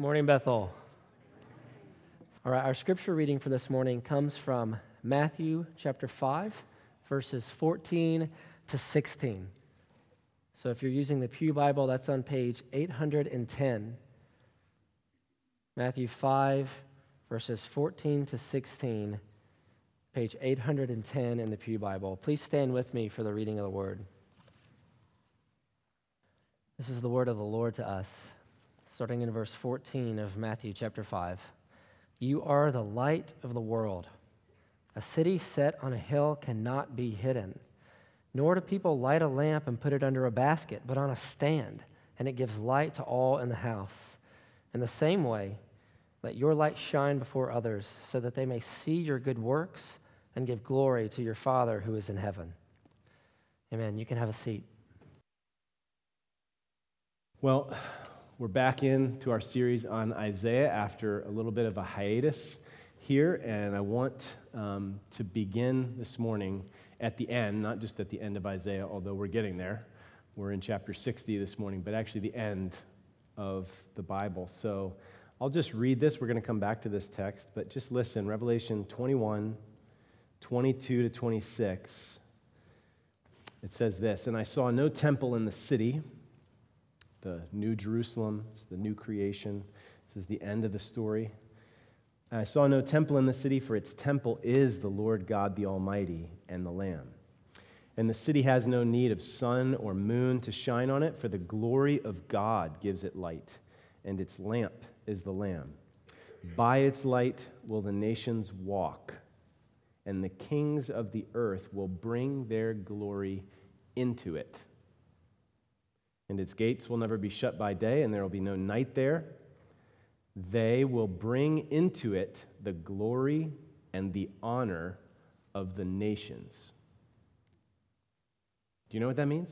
Morning, Bethel. All right, our scripture reading for this morning comes from Matthew chapter 5, verses 14 to 16. So if you're using the Pew Bible, that's on page 810. Matthew 5, verses 14 to 16, page 810 in the Pew Bible. Please stand with me for the reading of the word. This is the word of the Lord to us starting in verse 14 of Matthew chapter 5. You are the light of the world. A city set on a hill cannot be hidden. Nor do people light a lamp and put it under a basket, but on a stand, and it gives light to all in the house. In the same way, let your light shine before others, so that they may see your good works and give glory to your Father who is in heaven. Amen. You can have a seat. Well, we're back into our series on Isaiah after a little bit of a hiatus here, and I want um, to begin this morning at the end, not just at the end of Isaiah, although we're getting there. We're in chapter 60 this morning, but actually the end of the Bible. So I'll just read this. We're going to come back to this text, but just listen Revelation 21, 22 to 26. It says this And I saw no temple in the city the New Jerusalem, it's the new creation. This is the end of the story. I saw no temple in the city, for its temple is the Lord God the Almighty and the Lamb. And the city has no need of sun or moon to shine on it, for the glory of God gives it light, and its lamp is the Lamb. By its light will the nations walk, and the kings of the earth will bring their glory into it and its gates will never be shut by day, and there will be no night there. They will bring into it the glory and the honor of the nations. Do you know what that means?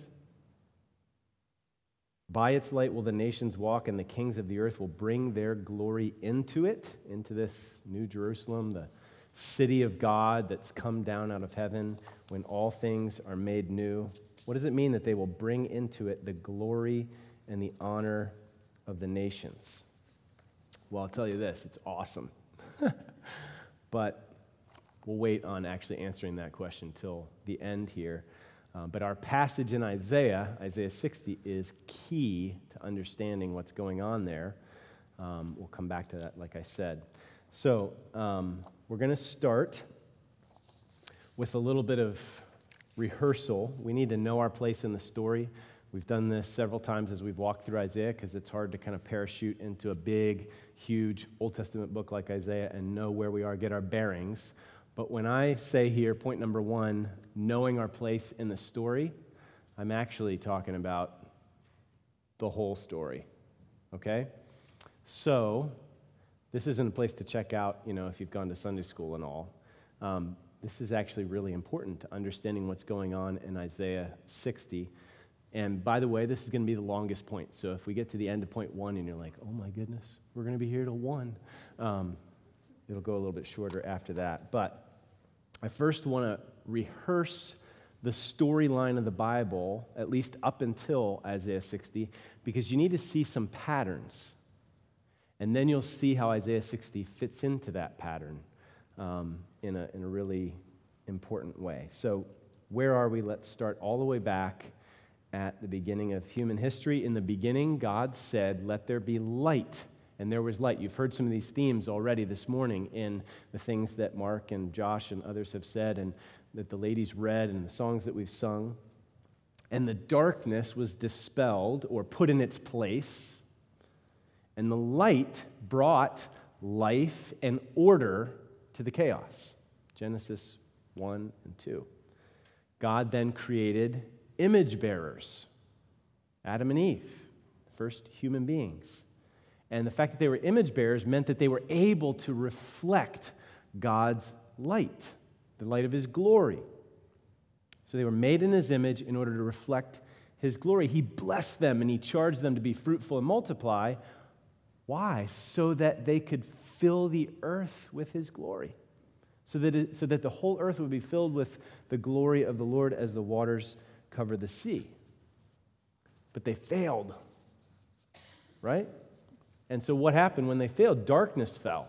By its light will the nations walk, and the kings of the earth will bring their glory into it, into this new Jerusalem, the city of God that's come down out of heaven when all things are made new. What does it mean that they will bring into it the glory and the honor of the nations? Well, I'll tell you this it's awesome. but we'll wait on actually answering that question till the end here. Uh, but our passage in Isaiah, Isaiah 60, is key to understanding what's going on there. Um, we'll come back to that, like I said. So um, we're going to start with a little bit of rehearsal. We need to know our place in the story. We've done this several times as we've walked through Isaiah because it's hard to kind of parachute into a big, huge Old Testament book like Isaiah and know where we are, get our bearings. But when I say here, point number one, knowing our place in the story, I'm actually talking about the whole story. Okay? So, this isn't a place to check out, you know, if you've gone to Sunday school and all. Um, this is actually really important to understanding what's going on in Isaiah 60. And by the way, this is going to be the longest point. So if we get to the end of point one and you're like, oh my goodness, we're going to be here till one, um, it'll go a little bit shorter after that. But I first want to rehearse the storyline of the Bible, at least up until Isaiah 60, because you need to see some patterns. And then you'll see how Isaiah 60 fits into that pattern um, in, a, in a really important way. So, where are we? Let's start all the way back at the beginning of human history. In the beginning, God said, Let there be light. And there was light. You've heard some of these themes already this morning in the things that Mark and Josh and others have said, and that the ladies read, and the songs that we've sung. And the darkness was dispelled or put in its place. And the light brought life and order to the chaos. Genesis 1 and 2. God then created image bearers, Adam and Eve, first human beings. And the fact that they were image bearers meant that they were able to reflect God's light, the light of his glory. So they were made in his image in order to reflect his glory. He blessed them and he charged them to be fruitful and multiply. Why? So that they could fill the earth with his glory, so that, it, so that the whole earth would be filled with the glory of the Lord as the waters cover the sea. But they failed, right? And so, what happened when they failed? Darkness fell.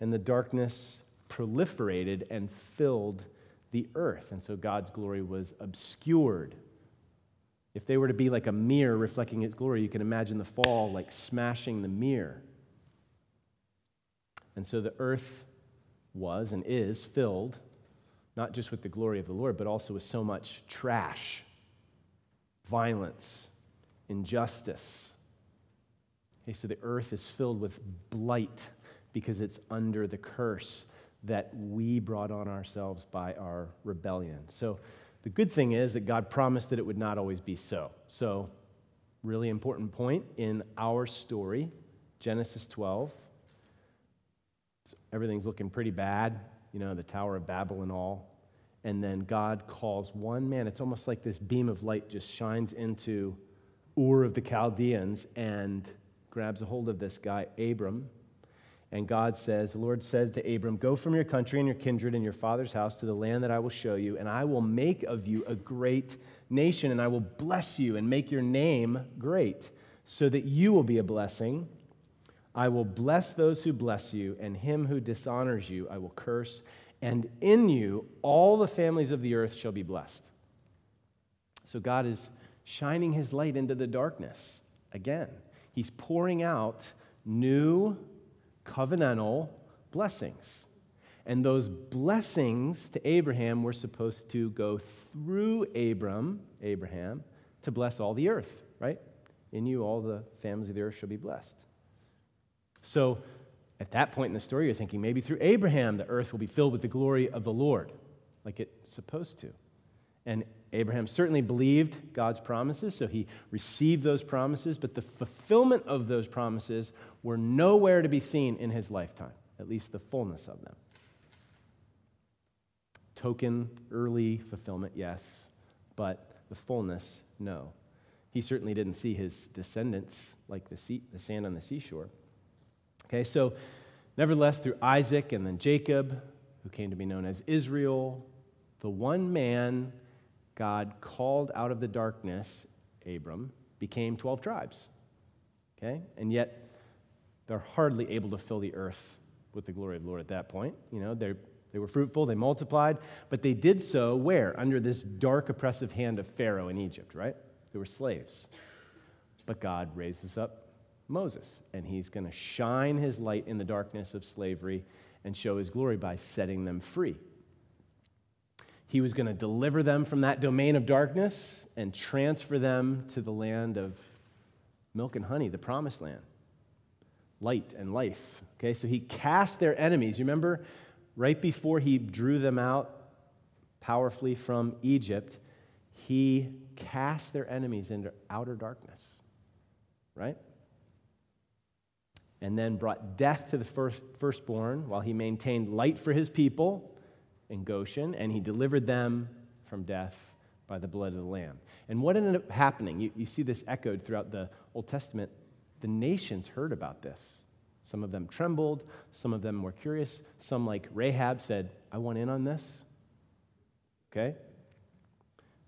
And the darkness proliferated and filled the earth. And so, God's glory was obscured. If they were to be like a mirror reflecting its glory, you can imagine the fall like smashing the mirror. And so, the earth was and is filled not just with the glory of the Lord, but also with so much trash, violence, injustice. Okay, so the earth is filled with blight because it's under the curse that we brought on ourselves by our rebellion. So the good thing is that God promised that it would not always be so. So, really important point in our story, Genesis 12. Everything's looking pretty bad you know, the Tower of Babel and all. And then God calls one man. It's almost like this beam of light just shines into Ur of the Chaldeans and grabs a hold of this guy, Abram. And God says, The Lord says to Abram, Go from your country and your kindred and your father's house to the land that I will show you, and I will make of you a great nation, and I will bless you and make your name great, so that you will be a blessing. I will bless those who bless you, and him who dishonors you I will curse, and in you all the families of the earth shall be blessed. So God is shining his light into the darkness again. He's pouring out new covenantal blessings. And those blessings to Abraham were supposed to go through Abram, Abraham, to bless all the earth, right? In you all the families of the earth shall be blessed. So at that point in the story, you're thinking maybe through Abraham, the earth will be filled with the glory of the Lord, like it's supposed to. And Abraham certainly believed God's promises, so he received those promises, but the fulfillment of those promises were nowhere to be seen in his lifetime, at least the fullness of them. Token, early fulfillment, yes, but the fullness, no. He certainly didn't see his descendants like the, sea, the sand on the seashore. Okay, so nevertheless, through Isaac and then Jacob, who came to be known as Israel, the one man God called out of the darkness, Abram, became 12 tribes. Okay, and yet they're hardly able to fill the earth with the glory of the Lord at that point. You know, they they were fruitful, they multiplied, but they did so where? Under this dark, oppressive hand of Pharaoh in Egypt, right? They were slaves. But God raises up Moses, and he's going to shine his light in the darkness of slavery and show his glory by setting them free. He was going to deliver them from that domain of darkness and transfer them to the land of milk and honey, the promised land, light and life. Okay, so he cast their enemies. You remember right before he drew them out powerfully from Egypt, he cast their enemies into outer darkness, right? And then brought death to the first, firstborn while he maintained light for his people in Goshen, and he delivered them from death by the blood of the Lamb. And what ended up happening? You, you see this echoed throughout the Old Testament. The nations heard about this. Some of them trembled, some of them were curious. Some, like Rahab, said, I want in on this. Okay?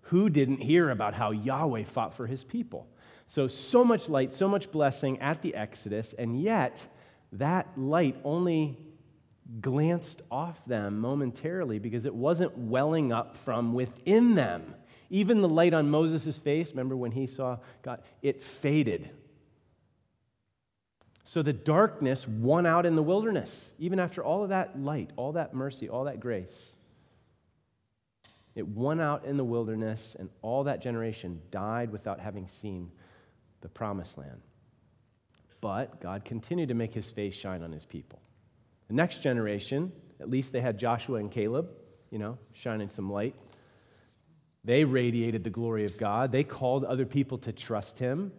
Who didn't hear about how Yahweh fought for his people? So, so much light, so much blessing at the Exodus, and yet that light only glanced off them momentarily because it wasn't welling up from within them. Even the light on Moses' face, remember when he saw God, it faded. So the darkness won out in the wilderness, even after all of that light, all that mercy, all that grace. It won out in the wilderness, and all that generation died without having seen the promised land. But God continued to make his face shine on his people. The next generation, at least they had Joshua and Caleb, you know, shining some light. They radiated the glory of God. They called other people to trust him.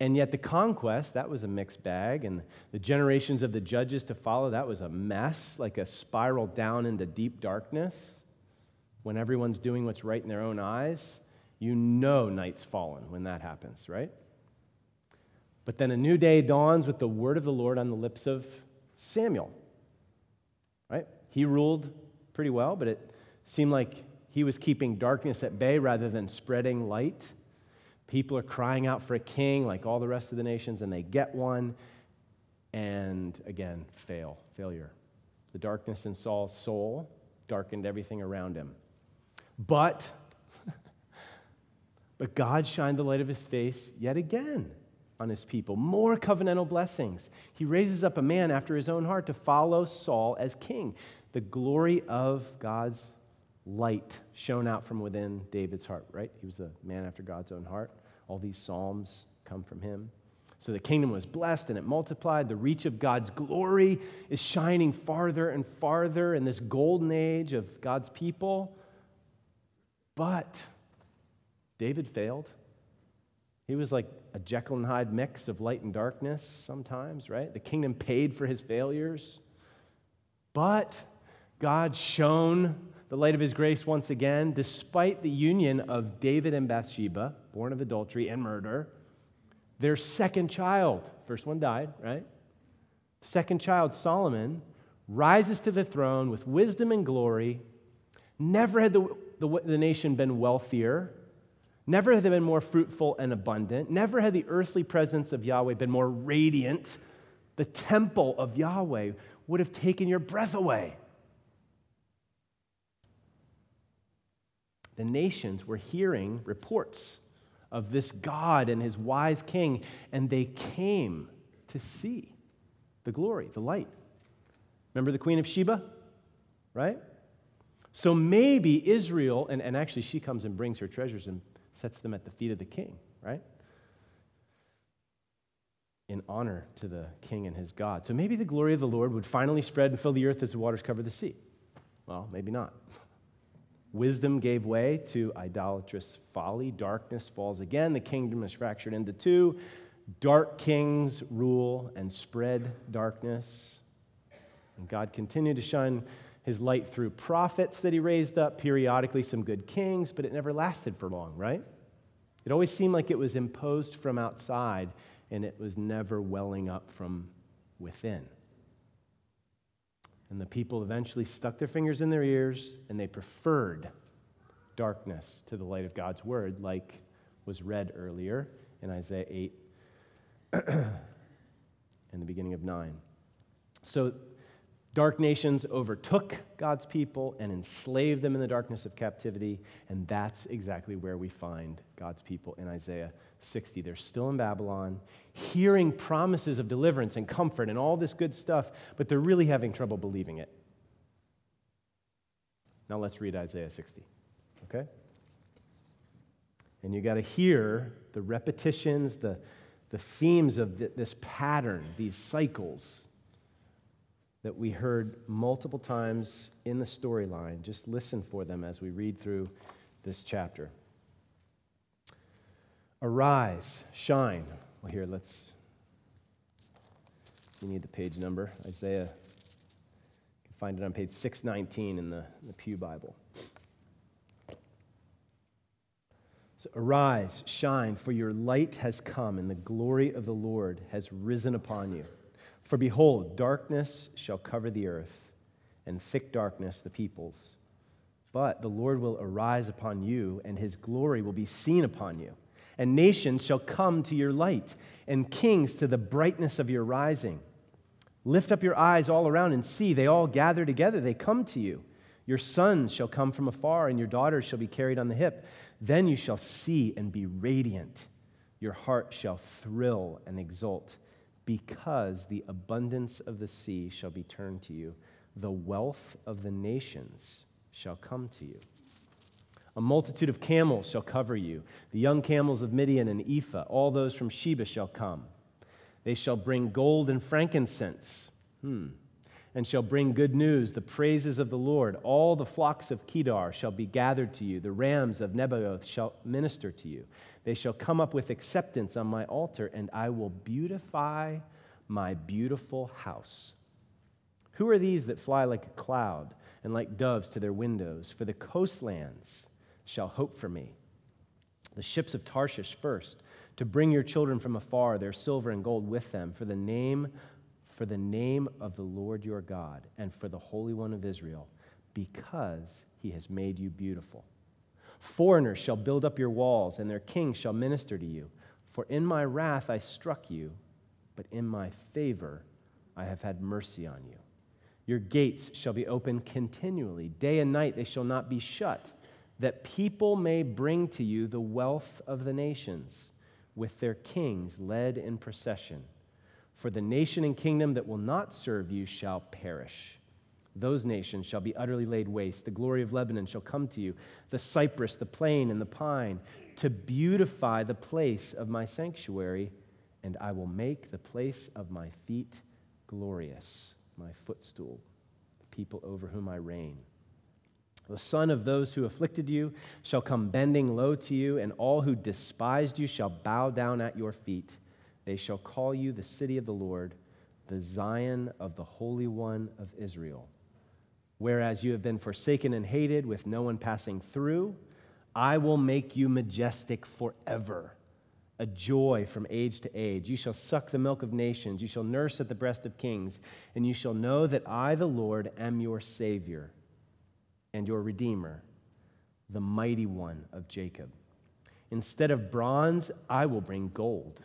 And yet, the conquest, that was a mixed bag. And the generations of the judges to follow, that was a mess, like a spiral down into deep darkness. When everyone's doing what's right in their own eyes, you know night's fallen when that happens, right? But then a new day dawns with the word of the Lord on the lips of Samuel. Right? He ruled pretty well, but it seemed like he was keeping darkness at bay rather than spreading light. People are crying out for a king like all the rest of the nations, and they get one, and again, fail, failure. The darkness in Saul's soul darkened everything around him. But, but God shined the light of his face yet again on his people, more covenantal blessings. He raises up a man after his own heart to follow Saul as king. The glory of God's light shone out from within David's heart, right? He was a man after God's own heart. All these psalms come from him. So the kingdom was blessed and it multiplied. The reach of God's glory is shining farther and farther in this golden age of God's people. But David failed. He was like a Jekyll and Hyde mix of light and darkness sometimes, right? The kingdom paid for his failures. But God shone the light of his grace once again, despite the union of David and Bathsheba, born of adultery and murder. Their second child, first one died, right? Second child, Solomon, rises to the throne with wisdom and glory. Never had the, the, the nation been wealthier. Never had they been more fruitful and abundant. Never had the earthly presence of Yahweh been more radiant. The temple of Yahweh would have taken your breath away. The nations were hearing reports of this God and his wise king, and they came to see the glory, the light. Remember the Queen of Sheba? Right? So maybe Israel, and, and actually she comes and brings her treasures and sets them at the feet of the king, right? In honor to the king and his God. So maybe the glory of the Lord would finally spread and fill the earth as the waters cover the sea. Well, maybe not. Wisdom gave way to idolatrous folly. Darkness falls again. The kingdom is fractured into two. Dark kings rule and spread darkness. And God continued to shine his light through prophets that he raised up, periodically some good kings, but it never lasted for long, right? It always seemed like it was imposed from outside and it was never welling up from within. And the people eventually stuck their fingers in their ears and they preferred darkness to the light of God's word, like was read earlier in Isaiah 8 and the beginning of 9. So, dark nations overtook God's people and enslaved them in the darkness of captivity, and that's exactly where we find God's people in Isaiah 60. They're still in Babylon, hearing promises of deliverance and comfort and all this good stuff, but they're really having trouble believing it. Now let's read Isaiah 60, okay? And you got to hear the repetitions, the, the themes of this pattern, these cycles that we heard multiple times in the storyline. Just listen for them as we read through this chapter. Arise, shine. Well, here, let's. You need the page number. Isaiah. You can find it on page 619 in the, the Pew Bible. So arise, shine, for your light has come, and the glory of the Lord has risen upon you. For behold, darkness shall cover the earth, and thick darkness the peoples. But the Lord will arise upon you, and his glory will be seen upon you and nations shall come to your light, and kings to the brightness of your rising. Lift up your eyes all around and see, they all gather together, they come to you. Your sons shall come from afar, and your daughters shall be carried on the hip. Then you shall see and be radiant. Your heart shall thrill and exult, because the abundance of the sea shall be turned to you. The wealth of the nations shall come to you. A multitude of camels shall cover you. The young camels of Midian and Ephah, all those from Sheba shall come. They shall bring gold and frankincense, hmm, and shall bring good news, the praises of the Lord. All the flocks of Kedar shall be gathered to you. The rams of Nebaioth shall minister to you. They shall come up with acceptance on my altar, and I will beautify my beautiful house. Who are these that fly like a cloud and like doves to their windows? For the coastlands, shall hope for me. The ships of Tarshish first, to bring your children from afar, their silver and gold with them, for the name for the name of the Lord your God and for the Holy One of Israel, because he has made you beautiful. Foreigners shall build up your walls, and their kings shall minister to you. For in my wrath I struck you, but in my favor I have had mercy on you. Your gates shall be open continually. Day and night they shall not be shut, that people may bring to you the wealth of the nations, with their kings led in procession. For the nation and kingdom that will not serve you shall perish. Those nations shall be utterly laid waste. The glory of Lebanon shall come to you, the cypress, the plane, and the pine, to beautify the place of my sanctuary, and I will make the place of my feet glorious my footstool, the people over whom I reign. The son of those who afflicted you shall come bending low to you, and all who despised you shall bow down at your feet. They shall call you the city of the Lord, the Zion of the Holy One of Israel. Whereas you have been forsaken and hated, with no one passing through, I will make you majestic forever a joy from age to age. You shall suck the milk of nations, you shall nurse at the breast of kings, and you shall know that I, the Lord, am your Savior and your Redeemer, the mighty one of Jacob. Instead of bronze, I will bring gold,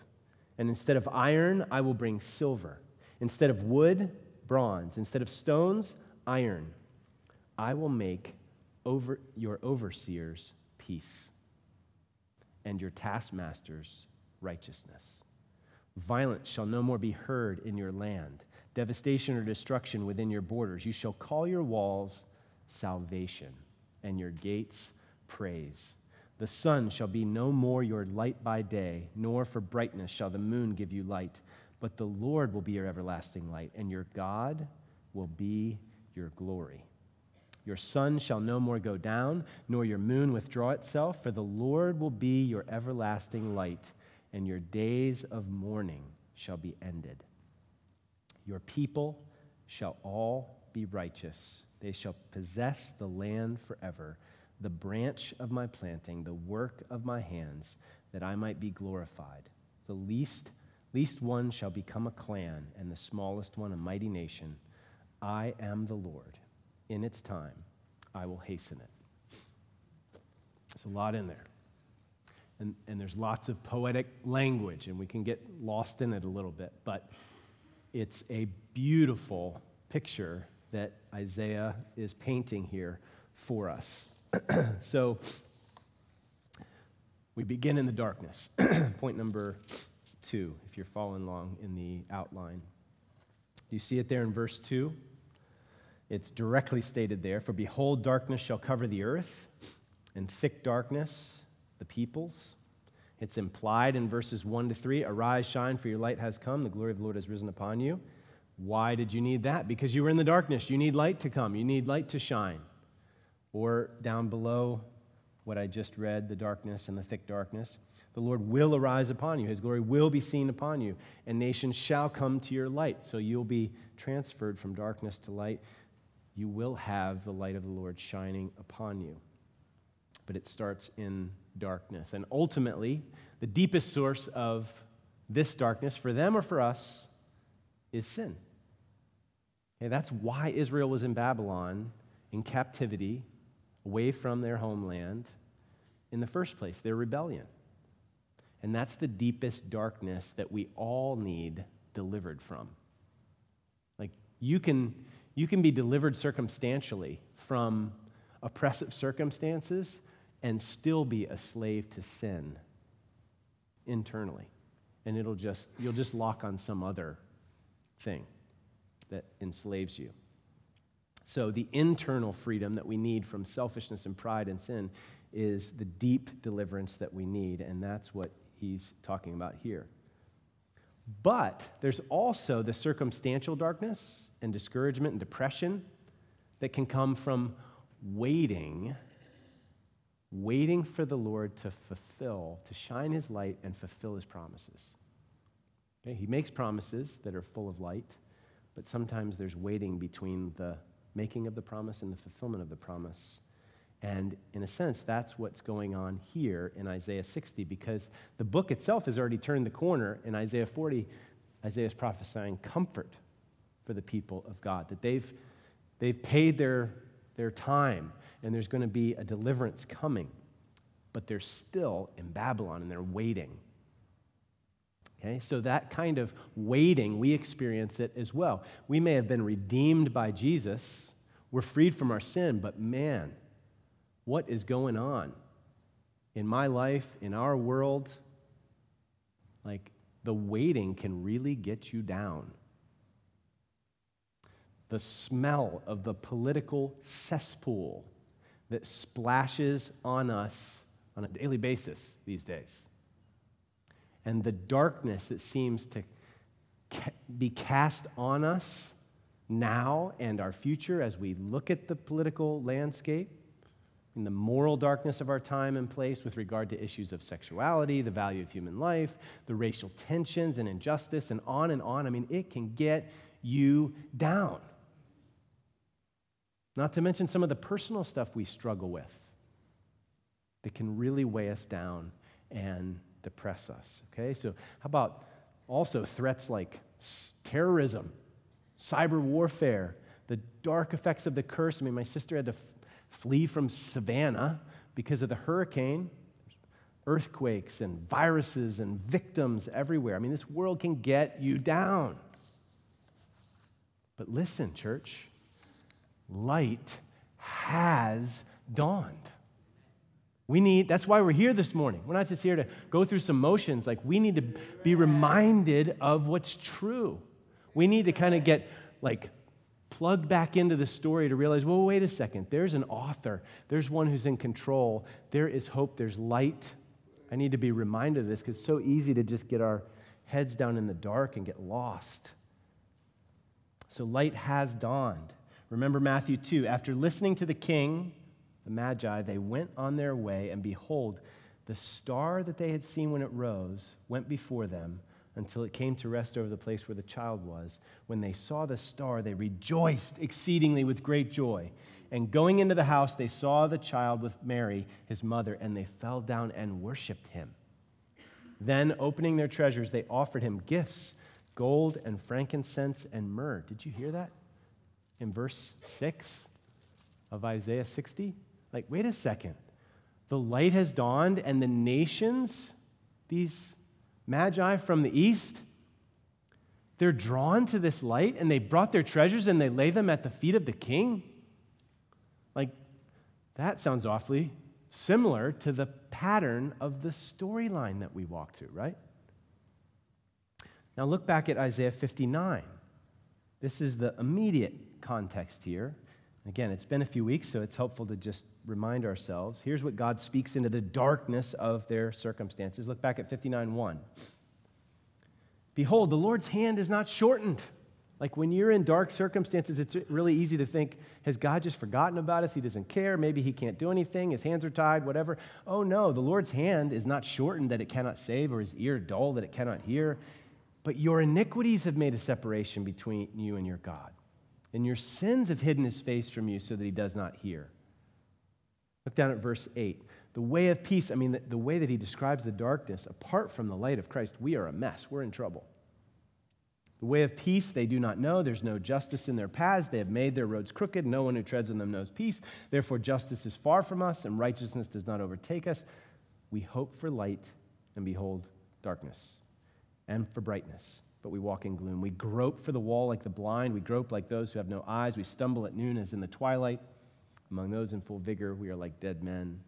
and instead of iron, I will bring silver. Instead of wood, bronze. Instead of stones, iron. I will make over your overseers peace and your taskmasters righteousness. Violence shall no more be heard in your land, devastation or destruction within your borders. You shall call your walls salvation, and your gates praise. The sun shall be no more your light by day, nor for brightness shall the moon give you light, but the Lord will be your everlasting light, and your God will be your glory. Your sun shall no more go down, nor your moon withdraw itself, for the Lord will be your everlasting light, and your days of mourning shall be ended. Your people shall all be righteous. They shall possess the land forever, the branch of my planting, the work of my hands, that I might be glorified. The least, least one shall become a clan, and the smallest one a mighty nation. I am the Lord in its time, I will hasten it. There's a lot in there. And, and there's lots of poetic language, and we can get lost in it a little bit, but it's a beautiful picture that Isaiah is painting here for us. so we begin in the darkness. Point number two, if you're following along in the outline. Do you see it there in verse 2? It's directly stated there For behold, darkness shall cover the earth, and thick darkness the peoples. It's implied in verses 1 to 3 Arise, shine, for your light has come, the glory of the Lord has risen upon you. Why did you need that? Because you were in the darkness. You need light to come, you need light to shine. Or down below, what I just read, the darkness and the thick darkness. The Lord will arise upon you. His glory will be seen upon you, and nations shall come to your light. So you'll be transferred from darkness to light you will have the light of the Lord shining upon you. But it starts in darkness. And ultimately, the deepest source of this darkness, for them or for us, is sin. That's why Israel was in Babylon, in captivity, away from their homeland in the first place, their rebellion. And that's the deepest darkness that we all need delivered from. Like, you can you can be delivered circumstantially from oppressive circumstances and still be a slave to sin internally. And it'll just, you'll just lock on some other thing that enslaves you. So, the internal freedom that we need from selfishness and pride and sin is the deep deliverance that we need, and that's what he's talking about here. But there's also the circumstantial darkness and discouragement and depression that can come from waiting, waiting for the Lord to fulfill, to shine his light and fulfill his promises. Okay? He makes promises that are full of light, but sometimes there's waiting between the making of the promise and the fulfillment of the promise. And in a sense, that's what's going on here in Isaiah 60 because the book itself has already turned the corner. In Isaiah 40, Isaiah is prophesying comfort for the people of God, that they've, they've paid their, their time and there's going to be a deliverance coming. but they're still in Babylon and they're waiting. Okay, so that kind of waiting, we experience it as well. We may have been redeemed by Jesus, we're freed from our sin, but man, what is going on in my life, in our world? Like, the waiting can really get you down. The smell of the political cesspool that splashes on us on a daily basis these days and the darkness that seems to be cast on us now and our future as we look at the political landscape, in the moral darkness of our time and place with regard to issues of sexuality, the value of human life, the racial tensions and injustice, and on and on. I mean, it can get you down. Not to mention some of the personal stuff we struggle with that can really weigh us down and depress us. Okay, so how about also threats like terrorism, cyber warfare, the dark effects of the curse? I mean, my sister had to f- flee from Savannah because of the hurricane, earthquakes and viruses and victims everywhere. I mean, this world can get you down. But listen, church, light has dawned. We need, that's why we're here this morning. We're not just here to go through some motions. Like, we need to be reminded of what's true. We need to kind of get, like, plugged back into the story to realize, well, wait a second. There's an author, there's one who's in control, there is hope, there's light. I need to be reminded of this because it's so easy to just get our heads down in the dark and get lost. So, light has dawned. Remember Matthew 2. After listening to the king, the Magi, they went on their way, and behold, the star that they had seen when it rose went before them until it came to rest over the place where the child was. When they saw the star, they rejoiced exceedingly with great joy. And going into the house, they saw the child with Mary, his mother, and they fell down and worshiped him. Then, opening their treasures, they offered him gifts gold and frankincense and myrrh. Did you hear that? In verse 6 of Isaiah 60? Like, wait a second. The light has dawned, and the nations, these magi from the east, they're drawn to this light, and they brought their treasures and they lay them at the feet of the king. Like, that sounds awfully similar to the pattern of the storyline that we walk through, right? Now, look back at Isaiah 59. This is the immediate context here. Again, it's been a few weeks, so it's helpful to just remind ourselves. Here's what God speaks into the darkness of their circumstances. Look back at 59 1. Behold, the Lord's hand is not shortened. Like when you're in dark circumstances, it's really easy to think, has God just forgotten about us? He doesn't care. Maybe he can't do anything. His hands are tied, whatever. Oh no, the Lord's hand is not shortened that it cannot save, or his ear dull that it cannot hear. But your iniquities have made a separation between you and your God and your sins have hidden his face from you so that he does not hear. Look down at verse 8. The way of peace, I mean, the, the, way that he describes the darkness, apart from the light of Christ, we are a mess. We're in trouble. The way of peace they do not know. There's no justice in their paths. They have made their roads crooked. No one who treads on them knows peace. Therefore, justice is far from us, and righteousness does not overtake us. We hope for light, and behold, darkness, and for brightness but we walk in gloom. We grope for the wall like the blind. We grope like those who have no eyes. We stumble at noon as in the twilight. Among those in full vigor, we are like dead men.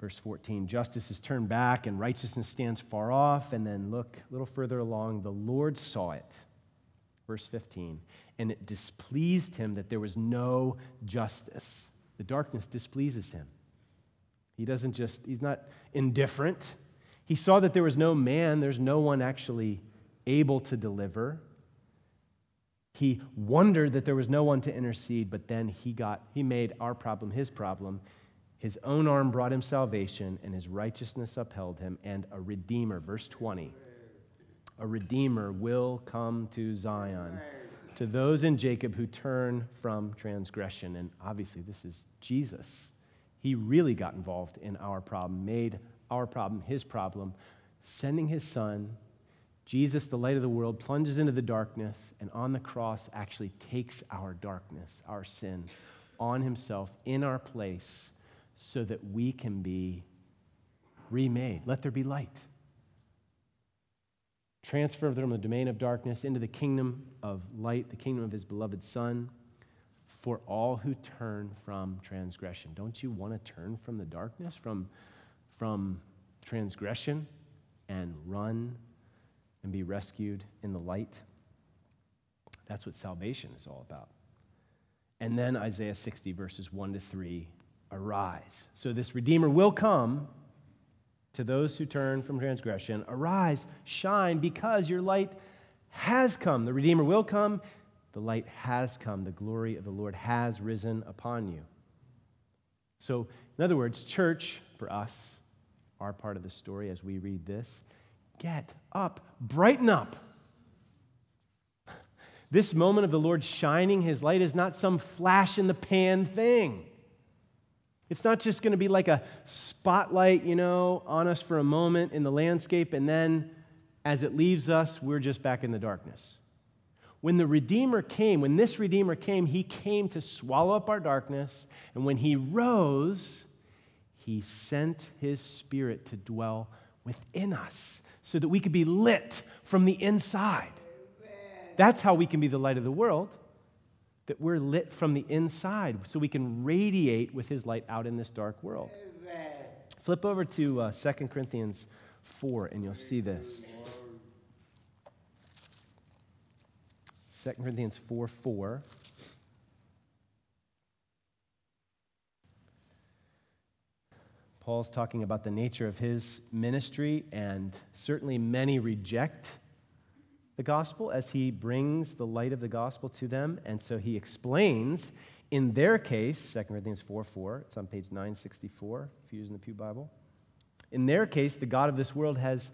Verse 14 Justice is turned back and righteousness stands far off. And then look a little further along. The Lord saw it. Verse 15. And it displeased him that there was no justice. The darkness displeases him. He doesn't just, he's not indifferent. He saw that there was no man, there's no one actually able to deliver. He wondered that there was no one to intercede, but then he got he made our problem his problem. His own arm brought him salvation, and his righteousness upheld him, and a redeemer, verse 20. A redeemer will come to Zion, to those in Jacob who turn from transgression. And obviously, this is Jesus. He really got involved in our problem, made our problem, his problem, sending his son, Jesus, the light of the world, plunges into the darkness and on the cross actually takes our darkness, our sin, on himself in our place so that we can be remade. Let there be light. Transfer them from the domain of darkness into the kingdom of light, the kingdom of his beloved Son, for all who turn from transgression. Don't you want to turn from the darkness, from, from transgression, and run and be rescued in the light? That's what salvation is all about. And then Isaiah 60, verses 1 to 3 arise. So this Redeemer will come to those who turn from transgression. Arise, shine, because your light has come. The Redeemer will come. The light has come. The glory of the Lord has risen upon you. So, in other words, church for us, our part of the story as we read this, get up, brighten up. This moment of the Lord shining his light is not some flash in the pan thing. It's not just going to be like a spotlight, you know, on us for a moment in the landscape, and then as it leaves us, we're just back in the darkness. When the Redeemer came, when this Redeemer came, he came to swallow up our darkness, and when he rose, he sent his Spirit to dwell within us so that we could be lit from the inside. That's how we can be the light of the world that we're lit from the inside so we can radiate with his light out in this dark world. Flip over to uh, 2 Corinthians 4 and you'll see this. 2 Corinthians 4 4. Paul's talking about the nature of his ministry, and certainly many reject the gospel as he brings the light of the gospel to them. And so he explains in their case, 2 Corinthians 4 4, it's on page 964 if you're using the Pew Bible. In their case, the God of this world has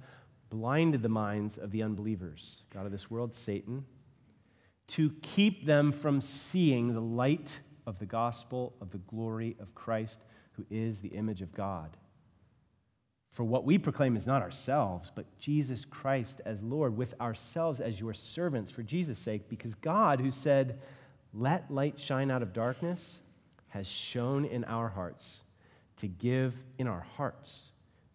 blinded the minds of the unbelievers, God of this world, Satan, to keep them from seeing the light of the gospel of the glory of Christ, who is the image of God. For what we proclaim is not ourselves, but Jesus Christ as Lord, with ourselves as your servants for Jesus' sake, because God, who said, Let light shine out of darkness, has shone in our hearts to give in our hearts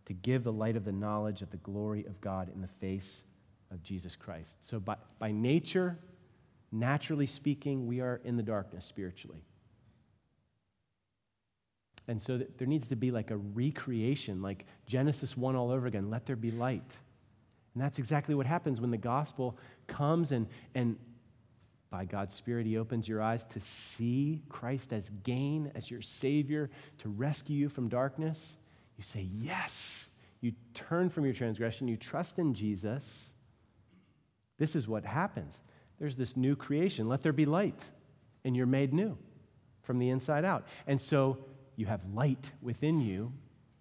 to give the light of the knowledge of the glory of God in the face of Jesus Christ. So, by, by nature, naturally speaking, we are in the darkness spiritually. And so there needs to be like a recreation, like Genesis 1 all over again. Let there be light. And that's exactly what happens when the gospel comes and, and by God's Spirit, He opens your eyes to see Christ as gain, as your Savior, to rescue you from darkness. You say, Yes. You turn from your transgression, you trust in Jesus. This is what happens. There's this new creation. Let there be light, and you're made new from the inside out. And so you have light within you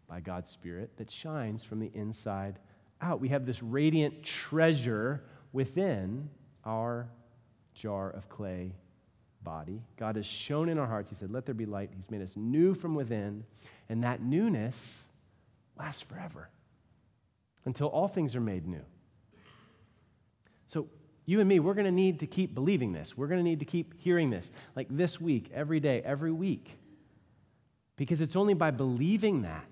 by God's Spirit that shines from the inside out. We have this radiant treasure within our jar of clay body. God has shone in our hearts, He said, Let there be light. He's made us new from within, and that newness lasts forever until all things are made new. So, you and me, we're going to need to keep believing this. We're going to need to keep hearing this. Like this week, every day, every week. Because it's only by believing that,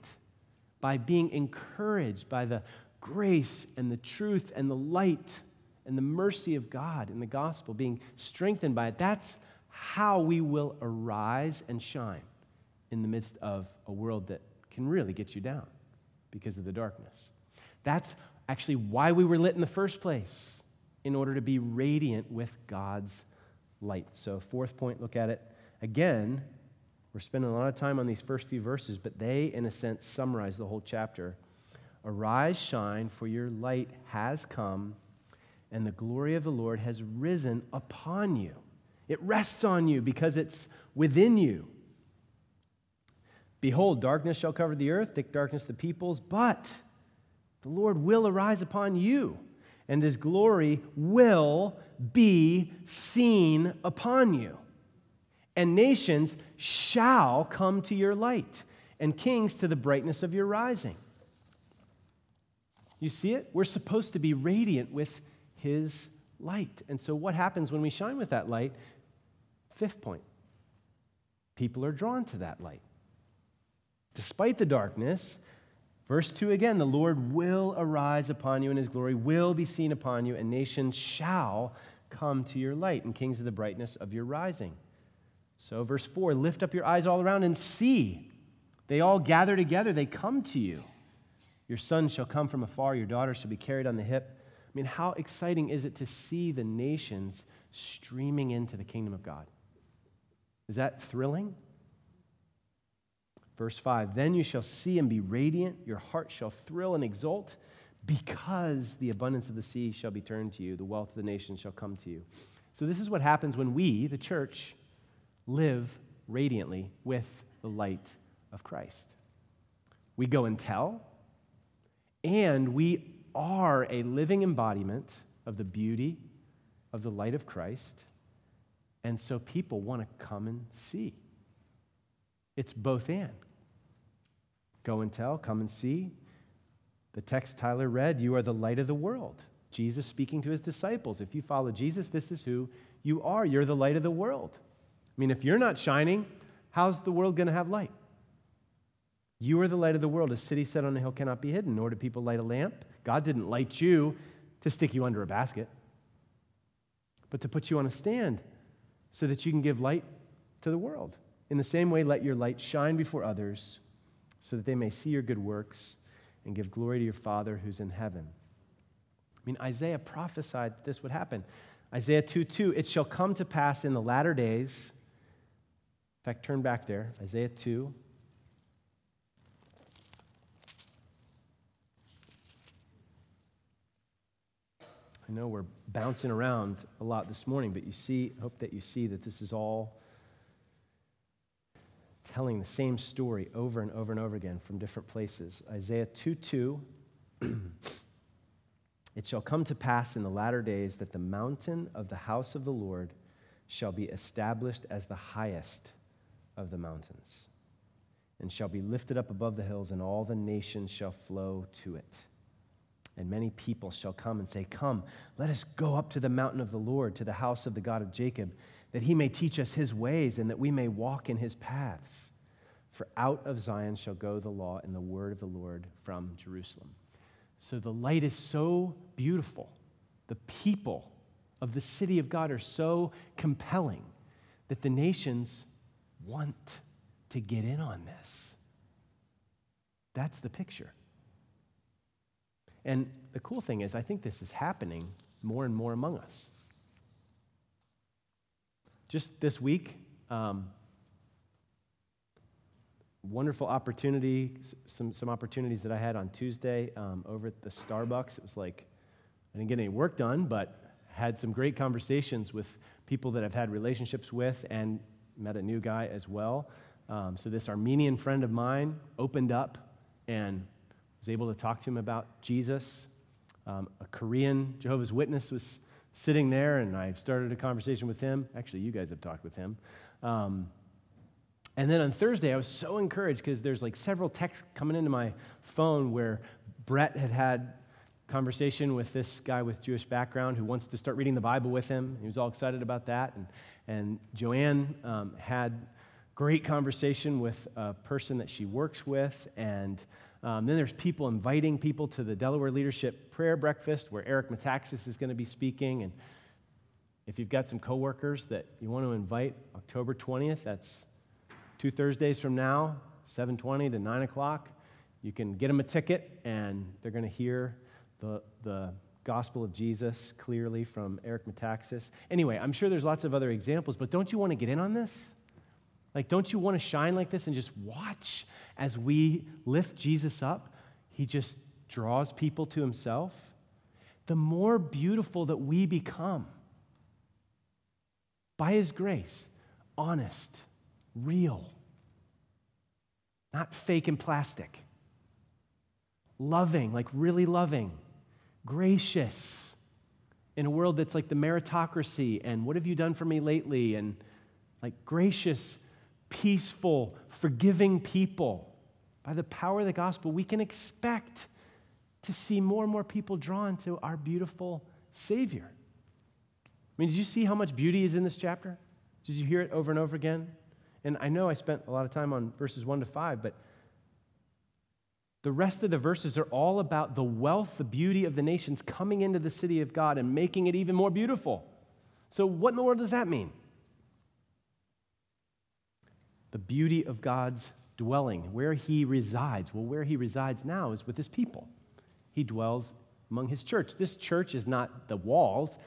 by being encouraged by the grace and the truth and the light and the mercy of God in the gospel, being strengthened by it, that's how we will arise and shine in the midst of a world that can really get you down because of the darkness. That's actually why we were lit in the first place, in order to be radiant with God's light. So, fourth point, look at it again we're spending a lot of time on these first few verses, but they, in a sense, summarize the whole chapter. Arise, shine, for your light has come, and the glory of the Lord has risen upon you. It rests on you because it's within you. Behold, darkness shall cover the earth, thick darkness the peoples, but the Lord will arise upon you, and his glory will be seen upon you and nations shall come to your light, and kings to the brightness of your rising. You see it? We're supposed to be radiant with his light. And so, what happens when we shine with that light? Fifth point people are drawn to that light. Despite the darkness, verse 2 again, the Lord will arise upon you and his glory will be seen upon you, and nations shall come to your light, and kings of the brightness of your rising. So, verse 4 lift up your eyes all around and see. They all gather together, they come to you. Your son shall come from afar, your daughter shall be carried on the hip. I mean, how exciting is it to see the nations streaming into the kingdom of God? Is that thrilling? Verse 5 Then you shall see and be radiant, your heart shall thrill and exult, because the abundance of the sea shall be turned to you, the wealth of the nations shall come to you. So, this is what happens when we, the church, live radiantly with the light of Christ. We go and tell, and we are a living embodiment of the beauty of the light of Christ. And so people want to come and see. It's both and. Go and tell, come and see. The text Tyler read, you are the light of the world. Jesus speaking to his disciples. If you follow Jesus, this is who you are. You're the light of the world. I mean, if you're not shining, how's the world going to have light? You are the light of the world. A city set on a hill cannot be hidden, nor do people light a lamp. God didn't light you to stick you under a basket, but to put you on a stand so that you can give light to the world. In the same way, let your light shine before others so that they may see your good works and give glory to your Father who's in heaven. I mean, Isaiah prophesied this would happen. Isaiah 2 2, it shall come to pass in the latter days. In fact, turn back there, Isaiah 2. I know we're bouncing around a lot this morning, but you see, hope that you see that this is all telling the same story over and over and over again from different places. Isaiah 2 2. it shall come to pass in the latter days that the mountain of the house of the Lord shall be established as the highest of the mountains, and shall be lifted up above the hills, and all the nations shall flow to it. And many people shall come and say, Come, let us go up to the mountain of the Lord, to the house of the God of Jacob, that he may teach us his ways and that we may walk in his paths. For out of Zion shall go the law and the word of the Lord from Jerusalem. So the light is so beautiful. The people of the city of God are so compelling that the nations want to get in on this. That's the picture. And the cool thing is, I think this is happening more and more among us. Just this week, um, wonderful opportunity, some, some opportunities that I had on Tuesday um, over at the Starbucks. It was like, I didn't get any work done, but had some great conversations with people that I've had relationships with and met a new guy as well. Um, so, this Armenian friend of mine opened up and was able to talk to him about Jesus. Um, a Korean Jehovah's Witness was sitting there, and I started a conversation with him. Actually, you guys have talked with him. Um, and then on Thursday, I was so encouraged because there's like several texts coming into my phone where Brett had had conversation with this guy with Jewish background who wants to start reading the Bible with him. He was all excited about that. And, and Joanne um, had great conversation with a person that she works with. And um, then there's people inviting people to the Delaware Leadership Prayer Breakfast where Eric Metaxas is going to be speaking. And if you've got some coworkers that you want to invite, October 20th, that's two Thursdays from now, 7:20 to 9 o'clock. You can get them a ticket, and they're going to hear the, the gospel of Jesus clearly from Eric Metaxas. Anyway, I'm sure there's lots of other examples, but don't you want to get in on this? Like, don't you want to shine like this and just watch as we lift Jesus up? He just draws people to himself. The more beautiful that we become by his grace, honest, real, not fake and plastic, loving, like really loving, gracious in a world that's like the meritocracy and what have you done for me lately and like gracious peaceful, forgiving people, by the power of the gospel, we can expect to see more and more people drawn to our beautiful Savior. I mean, did you see how much beauty is in this chapter? Did you hear it over and over again? And I know I spent a lot of time on verses 1 to 5, but the rest of the verses are all about the wealth, the beauty of the nations coming into the city of God and making it even more beautiful. So, what in the world does that mean? The beauty of God's dwelling, where he resides. Well, where he resides now is with his people. He dwells among his church. This church is not the walls,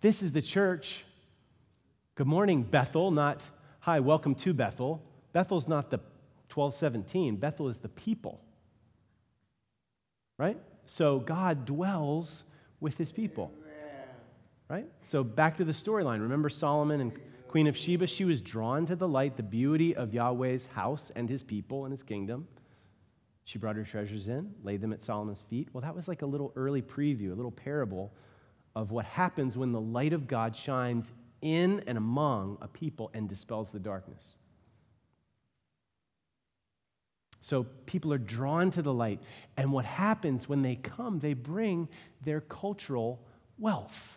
this is the church. Good morning, Bethel, not hi, welcome to Bethel. Bethel's not the 1217, Bethel is the people right? So God dwells with his people, right? So back to the storyline. Remember Solomon and Queen of Sheba? She was drawn to the light, the beauty of Yahweh's house and his people and his kingdom. She brought her treasures in, laid them at Solomon's feet. Well, that was like a little early preview, a little parable of what happens when the light of God shines in and among a people and dispels the darkness. So people are drawn to the light. And what happens when they come, they bring their cultural wealth.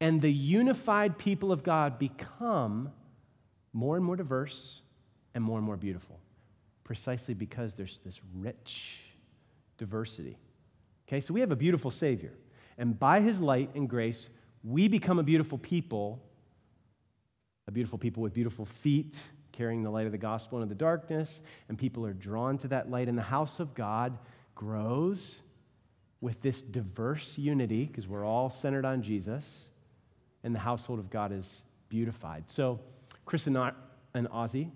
And the unified people of God become more and more diverse and more and more beautiful, precisely because there's this rich diversity. Okay, so we have a beautiful Savior. And by his light and grace, we become a beautiful people, a beautiful people with beautiful feet carrying the light of the gospel into the darkness, and people are drawn to that light. And the house of God grows with this diverse unity because we're all centered on Jesus, and the household of God is beautified. So, Chris and, Ozzy,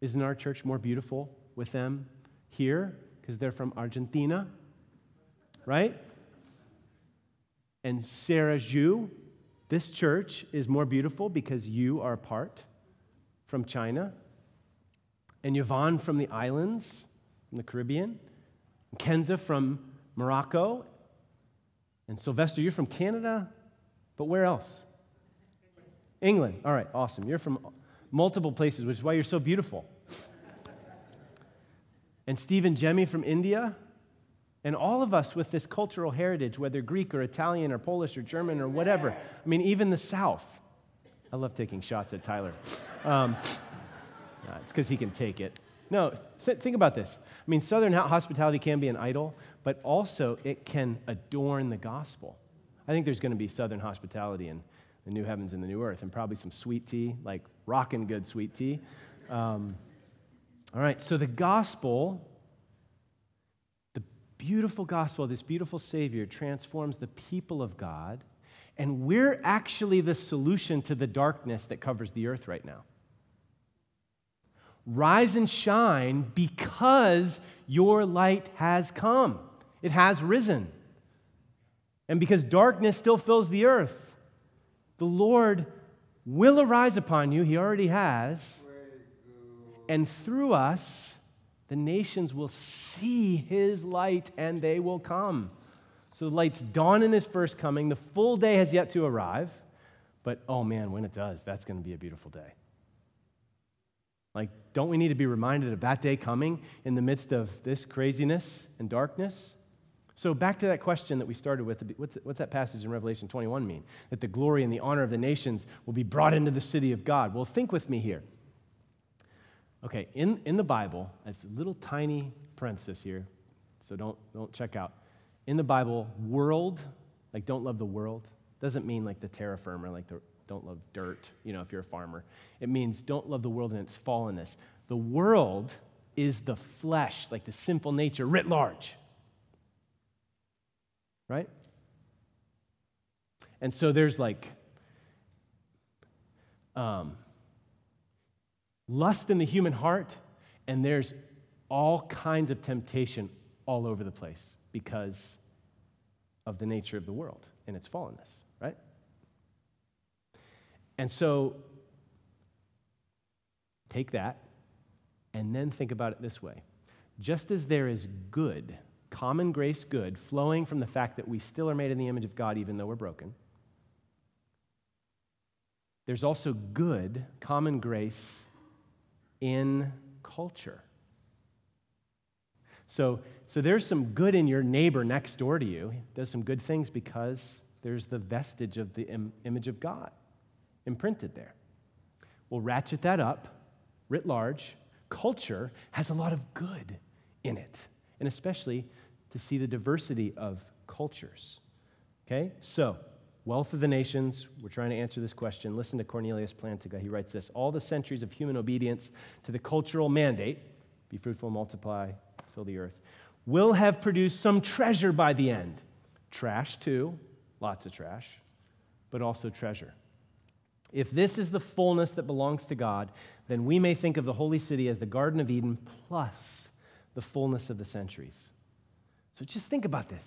isn't our church more beautiful with them here because they're from Argentina? Right? And Sarah Zhu, this church is more beautiful because you are a part from China, and Yvonne from the islands, from the Caribbean, and Kenza from Morocco, and Sylvester, you're from Canada, but where else? England. All right, awesome. You're from multiple places, which is why you're so beautiful. and Steve and Jemmy from India, and all of us with this cultural heritage, whether Greek or Italian or Polish or German or whatever. I mean, even the South. I love taking shots at Tyler. Um, it's because he can take it. No, think about this. I mean, Southern hospitality can be an idol, but also it can adorn the gospel. I think there's going to be Southern hospitality in the new heavens and the new earth, and probably some sweet tea, like rockin' good sweet tea. Um, all right, so the gospel, the beautiful gospel, this beautiful Savior transforms the people of God and we're actually the solution to the darkness that covers the earth right now. Rise and shine because your light has come, it has risen. And because darkness still fills the earth, the Lord will arise upon you. He already has. And through us, the nations will see his light and they will come. So the light's dawn in his first coming. The full day has yet to arrive. But oh man, when it does, that's going to be a beautiful day. Like, don't we need to be reminded of that day coming in the midst of this craziness and darkness? So, back to that question that we started with what's, what's that passage in Revelation 21 mean? That the glory and the honor of the nations will be brought into the city of God. Well, think with me here. Okay, in, in the Bible, as a little tiny parenthesis here, so don't, don't check out in the Bible, world, like don't love the world, doesn't mean like the terra firma, like the don't love dirt, you know, if you're a farmer. It means don't love the world and its fallenness. The world is the flesh, like the sinful nature writ large. Right? And so there's like um, lust in the human heart, and there's all kinds of temptation all over the place because of the nature of the world and its fallenness, right? And so take that and then think about it this way. Just as there is good, common grace good, flowing from the fact that we still are made in the image of God even though we're broken, there's also good, common grace in culture. So, so there's some good in your neighbor next door to you. He does some good things because there's the vestige of the Im- image of God imprinted there. We'll ratchet that up, writ large. Culture has a lot of good in it, and especially to see the diversity of cultures. Okay? So, wealth of the nations, we're trying to answer this question. Listen to Cornelius Plantinga. He writes this All the centuries of human obedience to the cultural mandate be fruitful, multiply, fill the earth will have produced some treasure by the end. Trash, too, lots of trash, but also treasure. If this is the fullness that belongs to God, then we may think of the holy city as the Garden of Eden plus the fullness of the centuries. So just think about this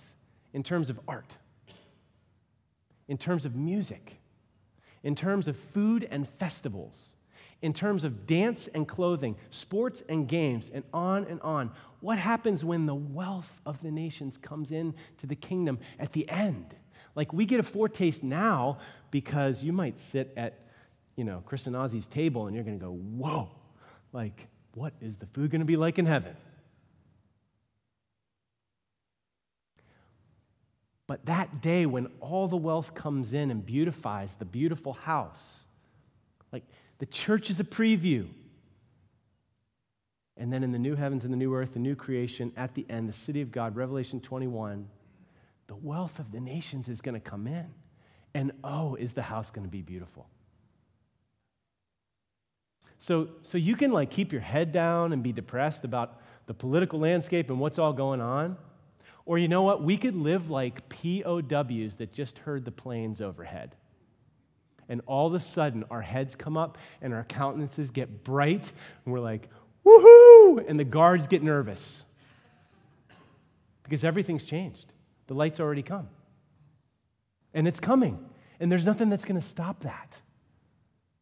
in terms of art, in terms of music, in terms of food and festivals, in terms of dance and clothing, sports and games, and on and on. What happens when the wealth of the nations comes in to the kingdom at the end? Like we get a foretaste now because you might sit at, you know, Chris and Ozzy's table and you're going to go, whoa, like, what is the food going to be like in heaven? But that day when all the wealth comes in and beautifies the beautiful house, like the church is a preview. And then in the new heavens and the new earth, the new creation, at the end, the city of God, Revelation 21, the wealth of the nations is going to come in. And oh, is the house going to be beautiful? So, so you can like keep your head down and be depressed about the political landscape and what's all going on. Or you know what? We could live like POWs that just heard the planes overhead and all of a sudden our heads come up and our countenances get bright, and we're like, woohoo! And the guards get nervous because everything's changed. The light's already come. And it's coming. And there's nothing that's going to stop that.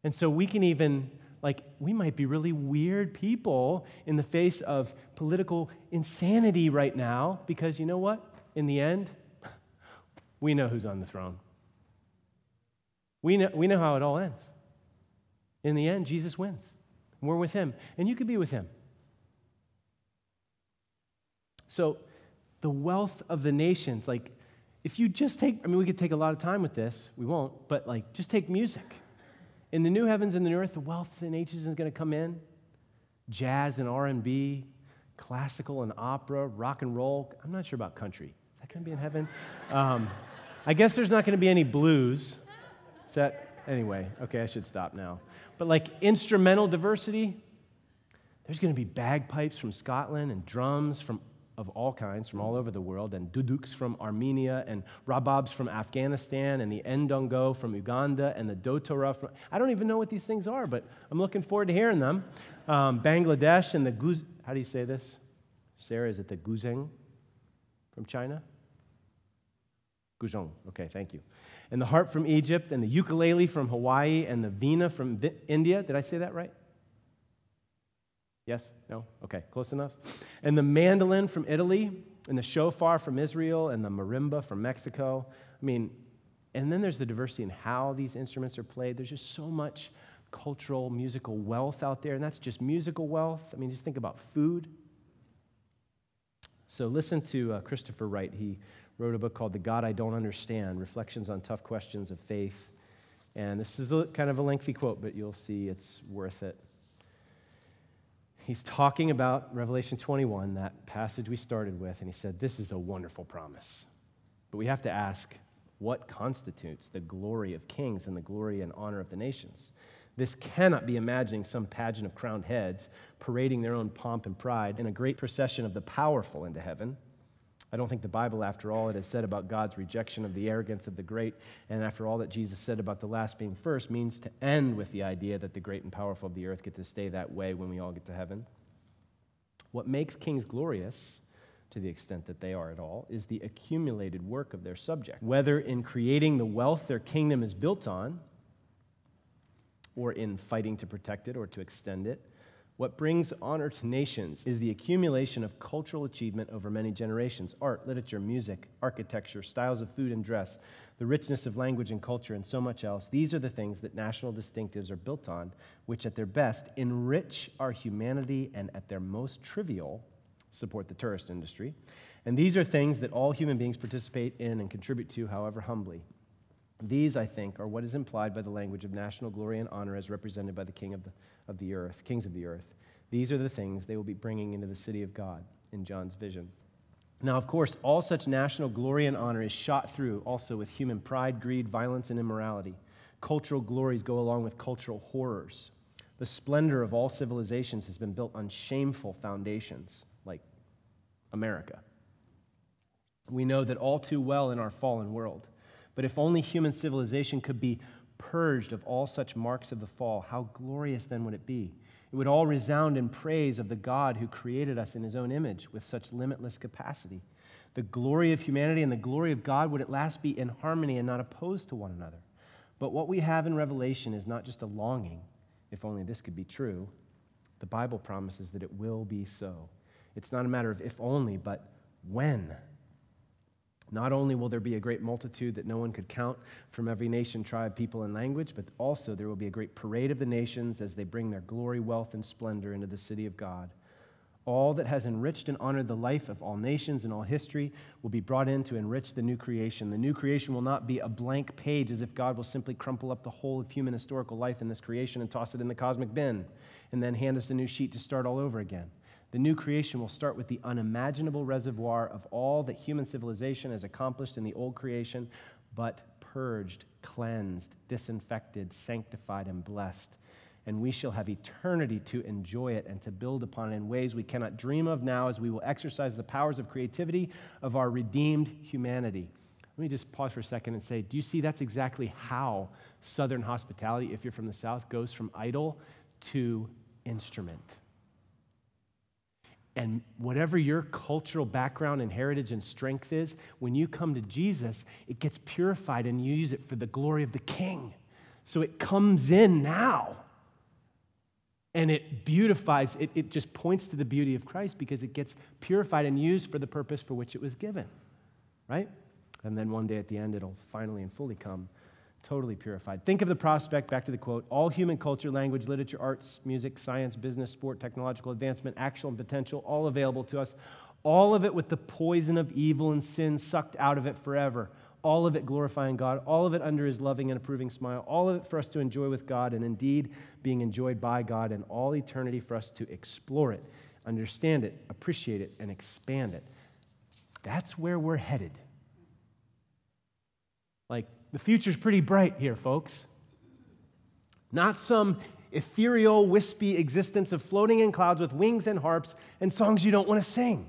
And so we can even, like, we might be really weird people in the face of political insanity right now because you know what? In the end, we know who's on the throne. We know, we know how it all ends. In the end, Jesus wins. We're with him, and you can be with him. So, the wealth of the nations, like, if you just take, I mean, we could take a lot of time with this, we won't, but like, just take music. In the new heavens and the new earth, the wealth of nations is going to come in. Jazz and R&B, classical and opera, rock and roll. I'm not sure about country. Is that going to be in heaven? Um, I guess there's not going to be any blues. Is that, anyway, okay, I should stop now. But like instrumental diversity, there's going to be bagpipes from Scotland and drums from of all kinds from all over the world, and duduks from Armenia, and rababs from Afghanistan, and the ndongo from Uganda, and the dotora from. I don't even know what these things are, but I'm looking forward to hearing them. Um, Bangladesh and the guz. How do you say this? Sarah, is it the guzheng from China? Guzheng. Okay, thank you and the harp from Egypt, and the ukulele from Hawaii, and the veena from India. Did I say that right? Yes? No? Okay, close enough. And the mandolin from Italy, and the shofar from Israel, and the marimba from Mexico. I mean, and then there's the diversity in how these instruments are played. There's just so much cultural, musical wealth out there, and that's just musical wealth. I mean, just think about food. So listen to uh, Christopher Wright. He wrote a book called The God I Don't Understand Reflections on Tough Questions of Faith. And this is a, kind of a lengthy quote, but you'll see it's worth it. He's talking about Revelation 21, that passage we started with, and he said, This is a wonderful promise. But we have to ask, what constitutes the glory of kings and the glory and honor of the nations? This cannot be imagining some pageant of crowned heads parading their own pomp and pride in a great procession of the powerful into heaven. I don't think the Bible, after all it has said about God's rejection of the arrogance of the great, and after all that Jesus said about the last being first, means to end with the idea that the great and powerful of the earth get to stay that way when we all get to heaven. What makes kings glorious, to the extent that they are at all, is the accumulated work of their subject. Whether in creating the wealth their kingdom is built on, or in fighting to protect it or to extend it, what brings honor to nations is the accumulation of cultural achievement over many generations art, literature, music, architecture, styles of food and dress, the richness of language and culture, and so much else. These are the things that national distinctives are built on, which at their best enrich our humanity and at their most trivial support the tourist industry. And these are things that all human beings participate in and contribute to, however humbly. These, I think, are what is implied by the language of national glory and honor as represented by the king of the, of the earth, kings of the earth. These are the things they will be bringing into the city of God. in John's vision. Now, of course, all such national glory and honor is shot through also with human pride, greed, violence, and immorality. Cultural glories go along with cultural horrors. The splendor of all civilizations has been built on shameful foundations, like America. We know that all too well in our fallen world. But if only human civilization could be purged of all such marks of the fall, how glorious then would it be? It would all resound in praise of the God who created us in his own image with such limitless capacity. The glory of humanity and the glory of God would at last be in harmony and not opposed to one another. But what we have in Revelation is not just a longing, if only this could be true. The Bible promises that it will be so. It's not a matter of if only, but when. Not only will there be a great multitude that no one could count from every nation, tribe, people, and language, but also there will be a great parade of the nations as they bring their glory, wealth, and splendor into the city of God. All that has enriched and honored the life of all nations and all history will be brought in to enrich the new creation. The new creation will not be a blank page as if God will simply crumple up the whole of human historical life in this creation and toss it in the cosmic bin and then hand us a new sheet to start all over again. The new creation will start with the unimaginable reservoir of all that human civilization has accomplished in the old creation, but purged, cleansed, disinfected, sanctified, and blessed. And we shall have eternity to enjoy it and to build upon it in ways we cannot dream of now as we will exercise the powers of creativity of our redeemed humanity. Let me just pause for a second and say, do you see that's exactly how Southern hospitality, if you're from the South, goes from idol to instrument? And whatever your cultural background and heritage and strength is, when you come to Jesus, it gets purified and you use it for the glory of the King. So it comes in now. And it beautifies, it, it just points to the beauty of Christ because it gets purified and used for the purpose for which it was given, right? And then one day at the end, it'll finally and fully come totally purified. Think of the prospect, back to the quote all human culture, language, literature, arts, music, science, business, sport, technological advancement, actual and potential, all available to us. All of it with the poison of evil and sin sucked out of it forever. All of it glorifying God, all of it under his loving and approving smile, all of it for us to enjoy with God, and indeed being enjoyed by God, and all eternity for us to explore it, understand it, appreciate it, and expand it. That's where we're headed. Like, the future's pretty bright here, folks. Not some ethereal, wispy existence of floating in clouds with wings and harps and songs you don't want to sing.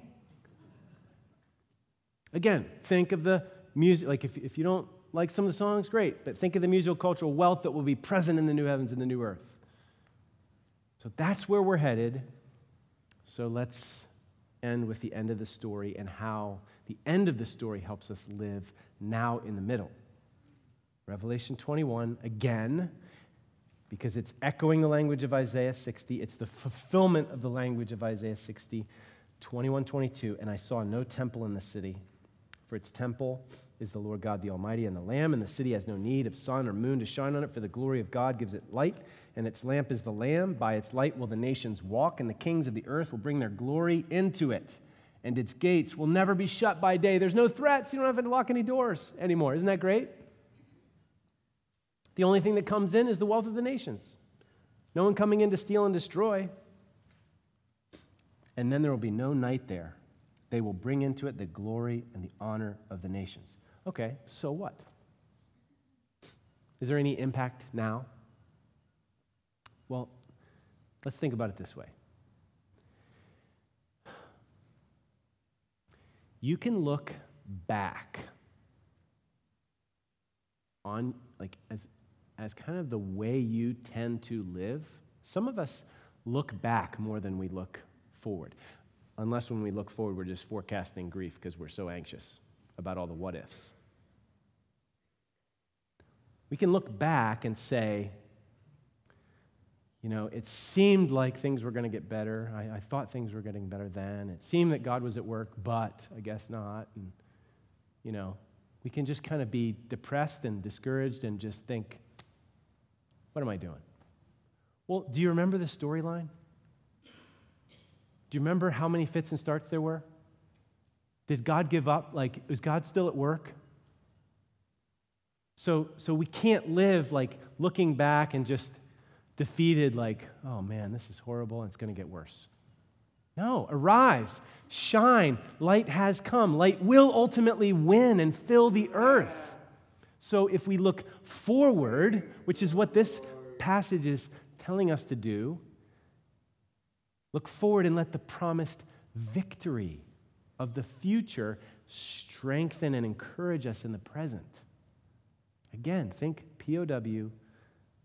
Again, think of the music. Like, if, if you don't like some of the songs, great, but think of the musical cultural wealth that will be present in the new heavens and the new earth. So that's where we're headed. So let's end with the end of the story and how the end of the story helps us live now in the middle. Revelation 21, again, because it's echoing the language of Isaiah 60. It's the fulfillment of the language of Isaiah 60, 21, 22. And I saw no temple in the city, for its temple is the Lord God the Almighty and the Lamb, and the city has no need of sun or moon to shine on it, for the glory of God gives it light, and its lamp is the Lamb. By its light will the nations walk, and the kings of the earth will bring their glory into it. And its gates will never be shut by day. There's no threats. You don't have to lock any doors anymore. Isn't that great? The only thing that comes in is the wealth of the nations. No one coming in to steal and destroy. And then there will be no night there. They will bring into it the glory and the honor of the nations. Okay, so what? Is there any impact now? Well, let's think about it this way. You can look back on like as as kind of the way you tend to live, some of us look back more than we look forward. Unless when we look forward, we're just forecasting grief because we're so anxious about all the what ifs. We can look back and say, you know, it seemed like things were going to get better. I, I, thought things were getting better then. It seemed that God was at work, but I guess not. And, you know, we can just kind of be depressed and discouraged and just think, what am I doing? Well, do you remember the storyline? Do you remember how many fits and starts there were? Did God give up? Like, is God still at work? So, so we can't live like looking back and just defeated, like, oh man, this is horrible and it's going to get worse. No, arise, shine, light has come. Light will ultimately win and fill the earth. So if we look forward, which is what this passage is telling us to do, look forward and let the promised victory of the future strengthen and encourage us in the present. Again, think POW,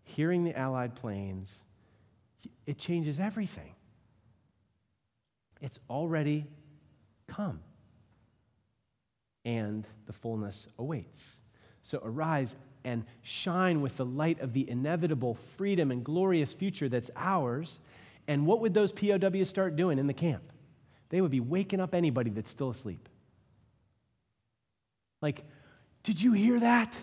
hearing the Allied planes, it changes everything. It's already come, and the fullness awaits. So arise and shine with the light of the inevitable freedom and glorious future that's ours. And what would those POWs start doing in the camp? They would be waking up anybody that's still asleep. Like, did you hear that?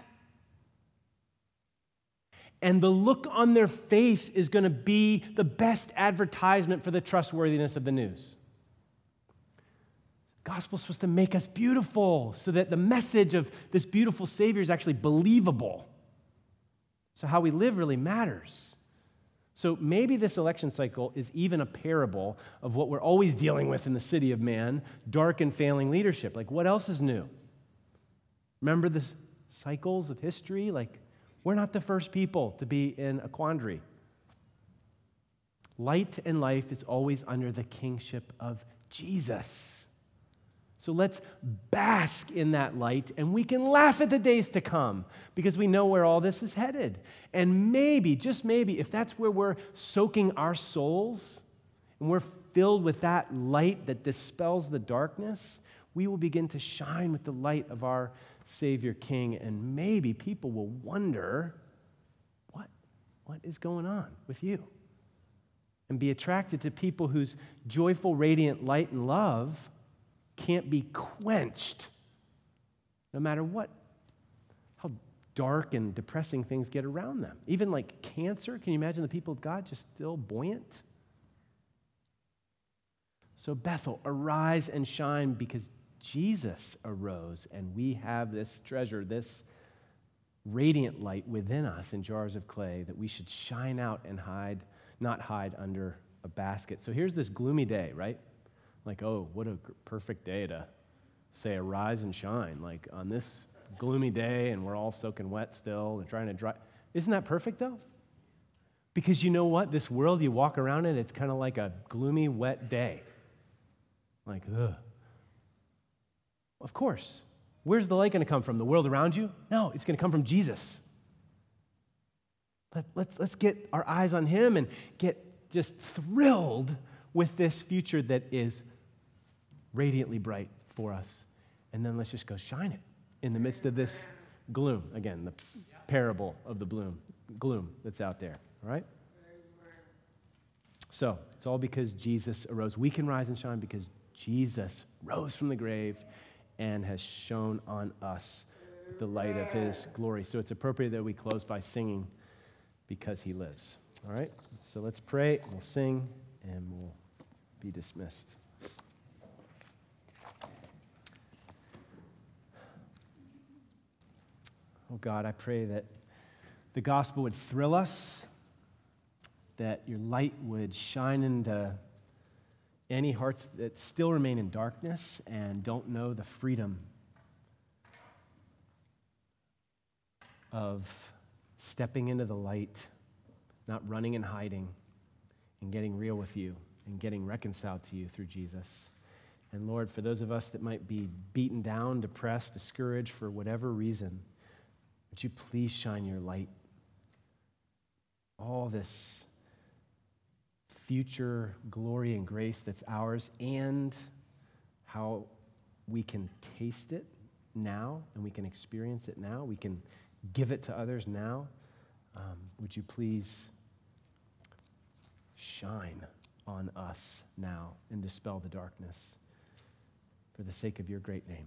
And the look on their face is going to be the best advertisement for the trustworthiness of the news. Gospel's supposed to make us beautiful so that the message of this beautiful Savior is actually believable. So, how we live really matters. So, maybe this election cycle is even a parable of what we're always dealing with in the city of man dark and failing leadership. Like, what else is new? Remember the cycles of history? Like, we're not the first people to be in a quandary. Light and life is always under the kingship of Jesus. So let's bask in that light and we can laugh at the days to come because we know where all this is headed. And maybe, just maybe, if that's where we're soaking our souls and we're filled with that light that dispels the darkness, we will begin to shine with the light of our Savior King, and maybe people will wonder what, what is going on with you? And be attracted to people whose joyful, radiant light and love can't be quenched no matter what, how dark and depressing things get around them. Even like cancer, can you imagine the people of God just still buoyant? So, Bethel, arise and shine because Jesus arose, and we have this treasure, this radiant light within us in jars of clay that we should shine out and hide, not hide under a basket. So here's this gloomy day, right? Like, oh, what a perfect day to say, arise and shine. Like on this gloomy day, and we're all soaking wet still and trying to dry. Isn't that perfect, though? Because you know what? This world you walk around in, it's kind of like a gloomy, wet day. Like, ugh. Of course. Where's the light going to come from? The world around you? No, it's going to come from Jesus. Let, let's, let's get our eyes on him and get just thrilled with this future that is radiantly bright for us. And then let's just go shine it in the midst of this gloom. Again, the parable of the bloom, gloom that's out there, all right? So, it's all because Jesus arose. We can rise and shine because Jesus rose from the grave and has shone on us the light of his glory. So it's appropriate that we close by singing because he lives. All right? So let's pray, we'll sing, and we'll be dismissed. Oh God, I pray that the gospel would thrill us, that your light would shine into any hearts that still remain in darkness and don't know the freedom of stepping into the light, not running and hiding, and getting real with you and getting reconciled to you through Jesus. And Lord, for those of us that might be beaten down, depressed, discouraged for whatever reason, would you please shine your light? All this future glory and grace that's ours and how we can taste it now and we can experience it now. We can give it to others now. Um, would you please shine on us now and dispel the darkness for the sake of your great name?